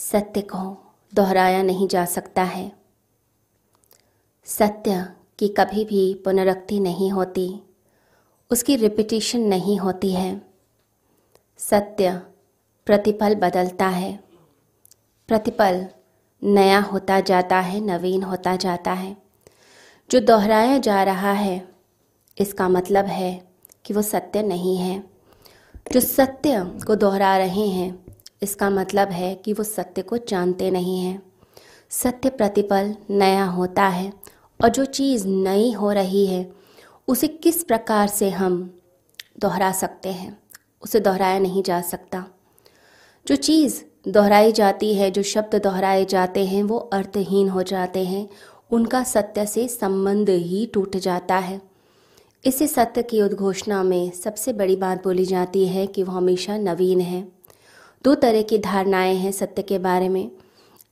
सत्य को दोहराया नहीं जा सकता है। सत्य की कभी भी पुनरुक्ति नहीं होती। उसकी रिपीटिशन नहीं होती है। सत्य प्रतिपल बदलता है। प्रतिपल नया होता जाता है, नवीन होता जाता है। जो दोहराया जा रहा है, इसका मतलब है कि वो सत्य नहीं है। जो सत्य को दोहरा रहे हैं इसका मतलब है कि वो सत्य को जानते नहीं हैं। सत्य प्रतिपल नया होता है और जो चीज़ नई हो रही है, उसे किस प्रकार से हम दोहरा सकते हैं? उसे दोहराया नहीं जा सकता। जो चीज़ दोहराई जाती है, जो शब्द दोहराए जाते हैं, वो अर्थहीन हो जाते हैं। उनका सत्य से संबंध ही टूट जाता है। इसी सत्य की उद्घोषणा में सबसे बड़ी बात बोली जाती है कि वो हमेशा नवीन है। दो तरह की धारणाएँ हैं सत्य के बारे में।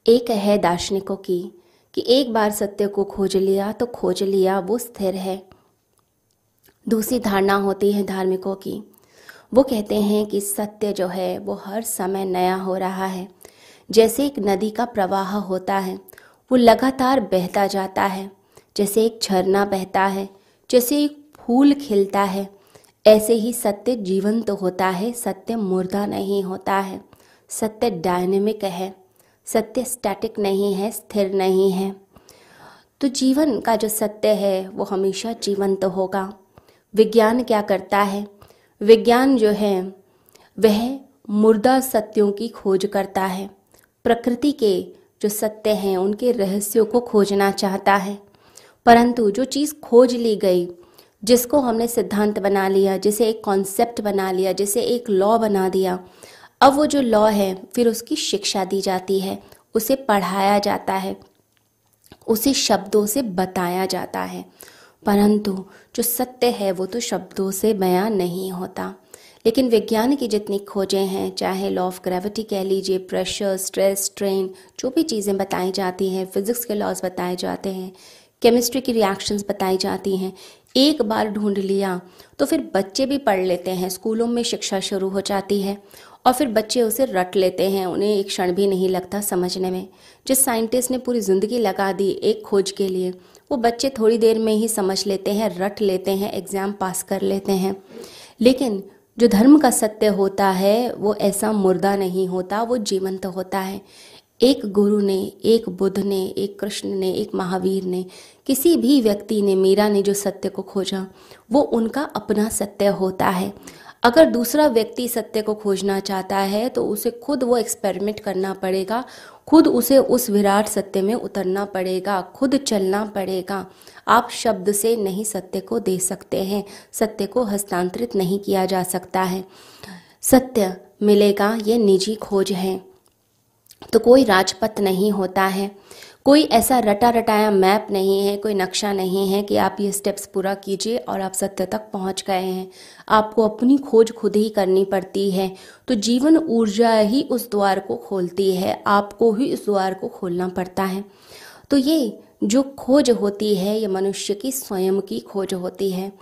एक है दार्शनिकों की, कि एक बार सत्य को खोज लिया तो खोज लिया, वो स्थिर है। दूसरी धारणा होती है धार्मिकों की। वो कहते हैं कि सत्य जो है, वो हर समय नया हो रहा है। जैसे एक नदी का प्रवाह होता है, वो लगातार बहता जाता है। जैसे एक झरना बहता है, जैसे एक फूल खिलता है। ऐसे ही सत्य जीवंत तो होता है, सत्य मुर्दा नहीं होता है। सत्य डायनेमिक है, सत्य स्टैटिक नहीं है, स्थिर नहीं है। तो जीवन का जो सत्य है, वो हमेशा जीवंत तो होगा। विज्ञान क्या करता है? विज्ञान जो है, वह मुर्दा सत्यों की खोज करता है। प्रकृति के जो सत्य हैं, उनके रहस्यों को खोजना चाहता है। परंतु जो चीज़ खोज ली गई जिसको हमने सिद्धांत बना लिया, जिसे एक कॉन्सेप्ट बना लिया, जिसे एक लॉ बना दिया। अब वो जो लॉ है, फिर उसकी शिक्षा दी जाती है, उसे पढ़ाया जाता है, उसे शब्दों से बताया जाता है। परंतु जो सत्य है, वो तो शब्दों से बयान नहीं होता। लेकिन विज्ञान की जितनी खोजें हैं, चाहे लॉ ऑफ़ ग्रेविटी कह लीजिए प्रेशर स्ट्रेस स्ट्रेन जो भी चीज़ें बताई जाती हैं फिजिक्स के लॉज बताए जाते हैं केमिस्ट्री की रिएक्शंस बताई जाती हैं। एक बार ढूंढ लिया तो फिर बच्चे भी पढ़ लेते हैं, स्कूलों में शिक्षा शुरू हो जाती है और फिर बच्चे उसे रट लेते हैं, उन्हें एक क्षण भी नहीं लगता समझने में। जिस साइंटिस्ट ने पूरी ज़िंदगी लगा दी एक खोज के लिए, वो बच्चे थोड़ी देर में ही समझ लेते हैं, रट लेते हैं एग्ज़ाम पास कर लेते हैं। लेकिन जो धर्म का सत्य होता है, वो ऐसा मुर्दा नहीं होता, वो जीवंत होता है। एक गुरु ने, एक बुद्ध ने, एक कृष्ण ने, एक महावीर ने, किसी भी व्यक्ति ने मीरा ने जो सत्य को खोजा, वो उनका अपना सत्य होता है। अगर दूसरा व्यक्ति सत्य को खोजना चाहता है तो उसे खुद वो एक्सपेरिमेंट करना पड़ेगा, खुद उसे उस विराट सत्य में उतरना पड़ेगा, खुद चलना पड़ेगा। आप शब्द से नहीं सत्य को दे सकते हैं, सत्य को हस्तांतरित नहीं किया जा सकता है। सत्य मिलेगा, ये निजी खोज है। तो कोई राजपथ नहीं होता है। कोई ऐसा रटा रटाया मैप नहीं है, कोई नक्शा नहीं है कि आप ये स्टेप्स पूरा कीजिए और आप सत्य तक पहुँच गए हैं। आपको अपनी खोज खुद ही करनी पड़ती है। तो जीवन ऊर्जा ही उस द्वार को खोलती है, आपको ही उस द्वार को खोलना पड़ता है। तो ये जो खोज होती है, ये मनुष्य की, स्वयं की खोज होती है।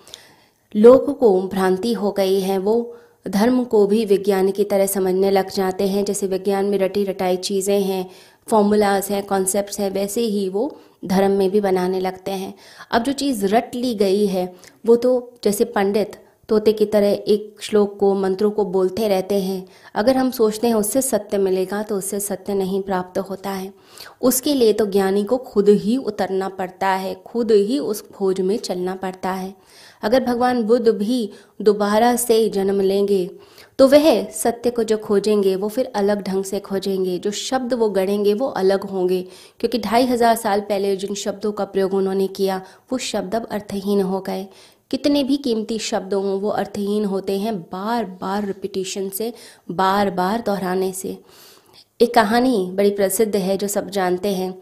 लोगों को भ्रांति हो गई है, वो धर्म को भी विज्ञान की तरह समझने लग जाते हैं। जैसे विज्ञान में रटी रटाई चीज़ें हैं फॉर्मूलाज हैं कॉन्सेप्ट हैं, वैसे ही वो धर्म में भी बनाने लगते हैं। अब जो चीज़ रट ली गई है, वो तो जैसे पंडित तोते की तरह एक श्लोक को, मंत्रों को बोलते रहते हैं। अगर हम सोचते हैं उससे सत्य मिलेगा तो उससे सत्य नहीं प्राप्त होता है। उसके लिए तो ज्ञानी को खुद ही उतरना पड़ता है, खुद ही उस खोज में चलना पड़ता है। अगर भगवान बुद्ध भी दोबारा से जन्म लेंगे तो वह सत्य को जो खोजेंगे, वो फिर अलग ढंग से खोजेंगे। जो शब्द वो गढ़ेंगे, वो अलग होंगे। क्योंकि ढाई हज़ार साल पहले जिन शब्दों का प्रयोग उन्होंने किया, वो शब्द अब अर्थहीन हो गए। कितने भी कीमती शब्द वो अर्थहीन होते हैं बार बार रिपीटिशन से बार बार दोहराने से। एक कहानी बड़ी प्रसिद्ध है जो सब जानते हैं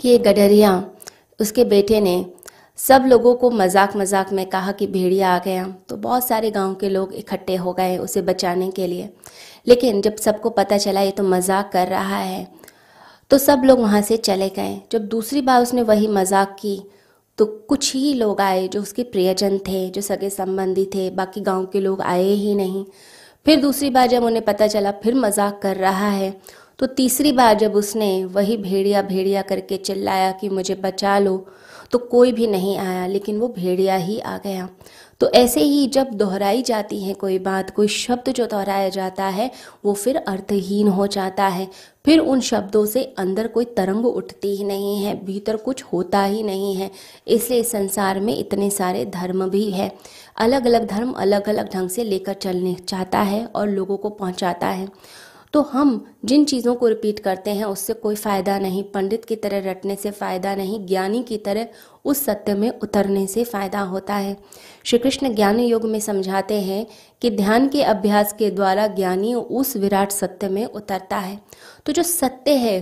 कि एक गडरिया, उसके बेटे ने सब लोगों को मज़ाक मज़ाक में कहा कि भेड़िया आ गया। तो बहुत सारे गाँव के लोग इकट्ठे हो गए उसे बचाने के लिए। लेकिन जब सबको पता चला ये तो मज़ाक कर रहा है तो सब लोग वहाँ से चले गए। जब दूसरी बार उसने वही मज़ाक की तो कुछ ही लोग आए जो उसके प्रियजन थे, जो सगे संबंधी थे, बाकी गाँव के लोग आए ही नहीं। फिर दूसरी बार जब उन्हें पता चला, फिर मज़ाक कर रहा है। तो तीसरी बार जब उसने वही भेड़िया भेड़िया करके चिल्लाया कि मुझे बचा लो तो कोई भी नहीं आया, लेकिन वो भेड़िया ही आ गया। तो ऐसे ही जब दोहराई जाती है कोई बात, कोई शब्द जो दोहराया जाता है, वो फिर अर्थहीन हो जाता है। फिर उन शब्दों से अंदर कोई तरंग उठती ही नहीं है, भीतर कुछ होता ही नहीं है। इसलिए संसार में इतने सारे धर्म भी है। अलग अलग धर्म अलग अलग ढंग से लेकर चलने चाहता है और लोगों को पहुंचाता है। तो हम जिन चीज़ों को रिपीट करते हैं, उससे कोई फ़ायदा नहीं। पंडित की तरह रटने से फ़ायदा नहीं, ज्ञानी की तरह उस सत्य में उतरने से फ़ायदा होता है। श्री कृष्ण ज्ञान योग में समझाते हैं कि ध्यान के अभ्यास के द्वारा ज्ञानी उस विराट सत्य में उतरता है। तो जो सत्य है,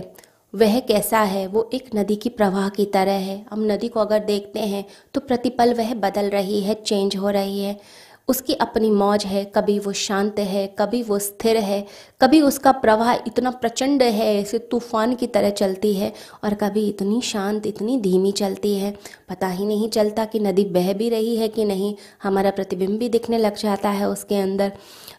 वह कैसा है? वो एक नदी की प्रवाह की तरह है। हम नदी को अगर देखते हैं तो प्रतिपल वह बदल रही है चेंज हो रही है। उसकी अपनी मौज है, कभी वो शांत है, कभी वो स्थिर है, कभी उसका प्रवाह इतना प्रचंड है, ऐसे तूफ़ान की तरह चलती है और कभी इतनी शांत, इतनी धीमी चलती है। पता ही नहीं चलता कि नदी बह भी रही है कि नहीं, हमारा प्रतिबिंब भी दिखने लग जाता है उसके अंदर।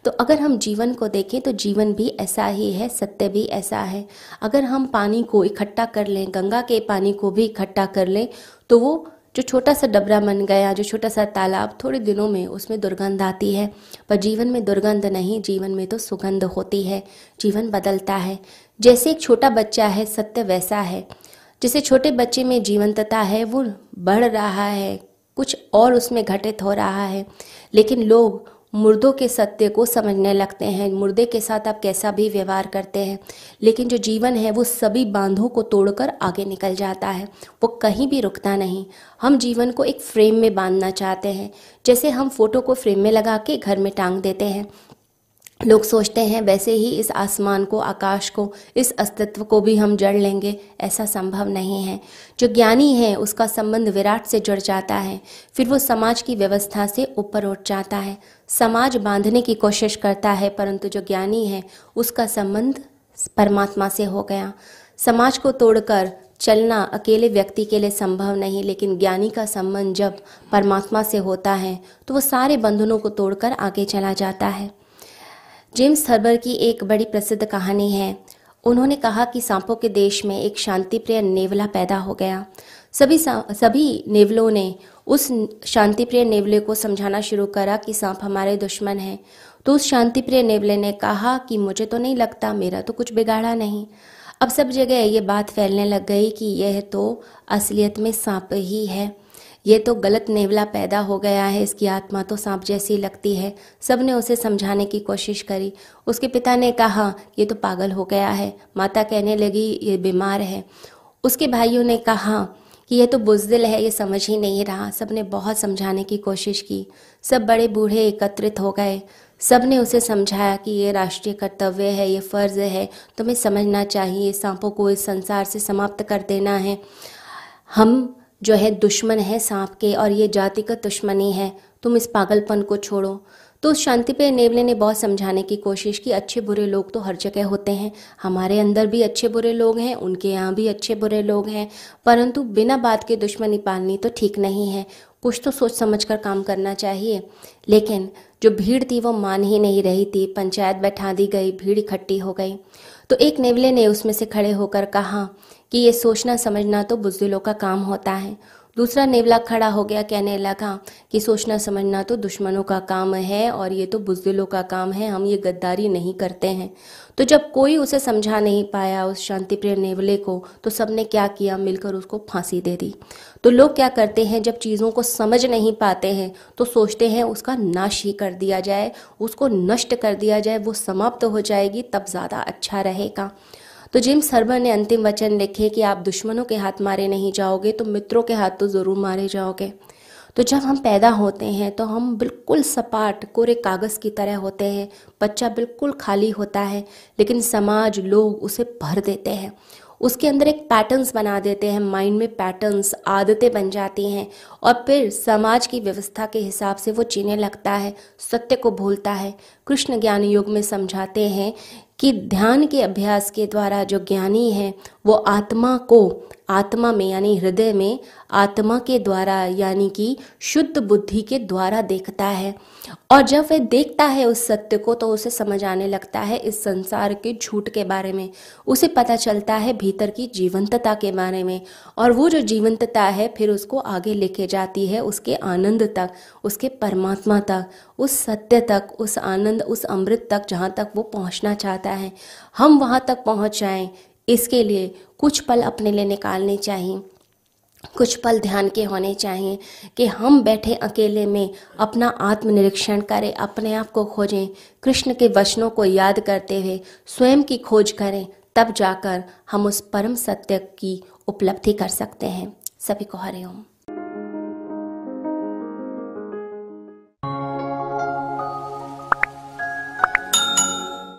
तो अगर हम जीवन को देखें तो जीवन भी ऐसा ही है, सत्य भी ऐसा है। अगर हम पानी को इकट्ठा कर लें, गंगा के पानी को भी इकट्ठा कर लें तो वो जो छोटा सा डबरा बन गया, जो छोटा सा तालाब थोड़े दिनों में उसमें दुर्गंध आती है। पर जीवन में दुर्गंध नहीं, जीवन में तो सुगंध होती है, जीवन बदलता है। जैसे एक छोटा बच्चा है, सत्य वैसा है। जैसे छोटे बच्चे में जीवंतता है, वो बढ़ रहा है, कुछ और उसमें घटित हो रहा है। लेकिन लोग मुर्दों के सत्य को समझने लगते हैं, मुर्दे के साथ आप कैसा भी व्यवहार करते हैं, लेकिन जो जीवन है वो सभी बांधों को तोड़कर आगे निकल जाता है, वो कहीं भी रुकता नहीं। हम जीवन को एक फ्रेम में बांधना चाहते हैं, जैसे हम फ़ोटो को फ्रेम में लगा के घर में टांग देते हैं। लोग सोचते हैं, वैसे ही इस आसमान को, आकाश को, इस अस्तित्व को भी हम जड़ लेंगे। ऐसा संभव नहीं है। जो ज्ञानी है, उसका संबंध विराट से जुड़ जाता है। फिर वो समाज की व्यवस्था से ऊपर उठ जाता है। समाज बांधने की कोशिश करता है, परंतु जो ज्ञानी है, उसका संबंध परमात्मा से हो गया। समाज को तोड़कर चलना अकेले व्यक्ति के लिए संभव नहीं, लेकिन ज्ञानी का संबंध जब परमात्मा से होता है तो वो सारे बंधनों को तोड़कर आगे चला जाता है। जेम्स थर्बर की एक बड़ी प्रसिद्ध कहानी है। उन्होंने कहा कि सांपों के देश में एक शांतिप्रिय नेवला पैदा हो गया। सभी सभी नेवलों ने उस शांतिप्रिय नेवले को समझाना शुरू करा कि सांप हमारे दुश्मन हैं। तो उस शांतिप्रिय नेवले ने कहा कि मुझे तो नहीं लगता, मेरा तो कुछ बिगाड़ा नहीं। अब सब जगह ये बात फैलने लग गई कि यह तो असलियत में सांप ही है। ये तो गलत नेवला पैदा हो गया है, इसकी आत्मा तो सांप जैसी लगती है। सबने उसे समझाने की कोशिश करी। उसके पिता ने कहा, ये तो पागल हो गया है। माता कहने लगी, ये बीमार है। उसके भाइयों ने कहा कि, ये तो बुजदिल है, ये समझ ही नहीं रहा। सबने बहुत समझाने की कोशिश की। सब बड़े बूढ़े एकत्रित हो गए। सबने उसे समझाया कि, ये राष्ट्रीय कर्तव्य है, ये फ़र्ज़ है। तुम्हें समझना चाहिए सांपों को इस संसार से समाप्त कर देना है। हम जो है दुश्मन है सांप के और ये जाति जातिगत दुश्मनी है, तुम इस पागलपन को छोड़ो। तो शांति पे नेवले ने बहुत समझाने की कोशिश की, अच्छे बुरे लोग तो हर जगह होते हैं। हमारे अंदर भी अच्छे बुरे लोग हैं, उनके यहाँ भी अच्छे बुरे लोग हैं। परंतु बिना बात के दुश्मनी पालनी तो ठीक नहीं है। कुछ तो सोच समझ कर काम करना चाहिए। लेकिन जो भीड़ थी वो मान ही नहीं रही थी। पंचायत बैठा दी गई, भीड़ इकट्ठी हो गई। तो एक नेवले ने उसमें से खड़े होकर कहा कि ये सोचना समझना तो बुज़ुर्गों का काम होता है। दूसरा नेवला खड़ा हो गया कहने लगा कि सोचना समझना तो दुश्मनों का काम है और ये तो बुजदिलों का काम है, हम ये गद्दारी नहीं करते हैं। तो जब कोई उसे समझा नहीं पाया उस शांति प्रिय नेवले को तो सबने क्या किया? मिलकर उसको फांसी दे दी। तो लोग क्या करते हैं? जब चीज़ों को समझ नहीं पाते हैं तो सोचते हैं उसका नाश ही कर दिया जाए, उसको नष्ट कर दिया जाए, वो समाप्त हो जाएगी, तब ज़्यादा अच्छा रहेगा। तो जेम्स हर्बर ने अंतिम वचन लिखे कि आप दुश्मनों के हाथ मारे नहीं जाओगे तो मित्रों के हाथ तो ज़रूर मारे जाओगे। तो जब हम पैदा होते हैं तो हम बिल्कुल सपाट, कोरे कागज़ की तरह होते हैं। बच्चा बिल्कुल खाली होता है, लेकिन समाज, लोग उसे भर देते हैं। उसके अंदर एक पैटर्न्स बना देते हैं माइंड में पैटर्न्स आदतें बन जाती हैं। और फिर समाज की व्यवस्था के हिसाब से वो जीने लगता है, सत्य को भूलता है। कृष्ण ज्ञान युग में समझाते हैं कि ध्यान के अभ्यास के द्वारा जो ज्ञानी है, वो आत्मा को, आत्मा में यानी हृदय में, आत्मा के द्वारा यानी कि शुद्ध बुद्धि के द्वारा देखता है। और जब वह देखता है उस सत्य को तो उसे समझ आने लगता है इस संसार के झूठ के बारे में। उसे पता चलता है भीतर की जीवंतता के बारे में। और वो जो जीवंतता है, फिर उसको आगे लेके जाती है, उसके आनंद तक, उसके परमात्मा तक, उस सत्य तक, उस आनंद उस अमृत तक जहाँ तक वो पहुँचना चाहता है। हम वहाँ तक पहुँच जाएँ। इसके लिए कुछ पल अपने लिए निकालने चाहिए। कुछ पल ध्यान के होने चाहिए कि हम बैठे अकेले में अपना आत्मनिरीक्षण करें, अपने आप को खोजें। कृष्ण के वचनों को याद करते हुए स्वयं की खोज करें, तब जाकर हम उस परम सत्य की उपलब्धि कर सकते हैं। सभी को हरे ओम।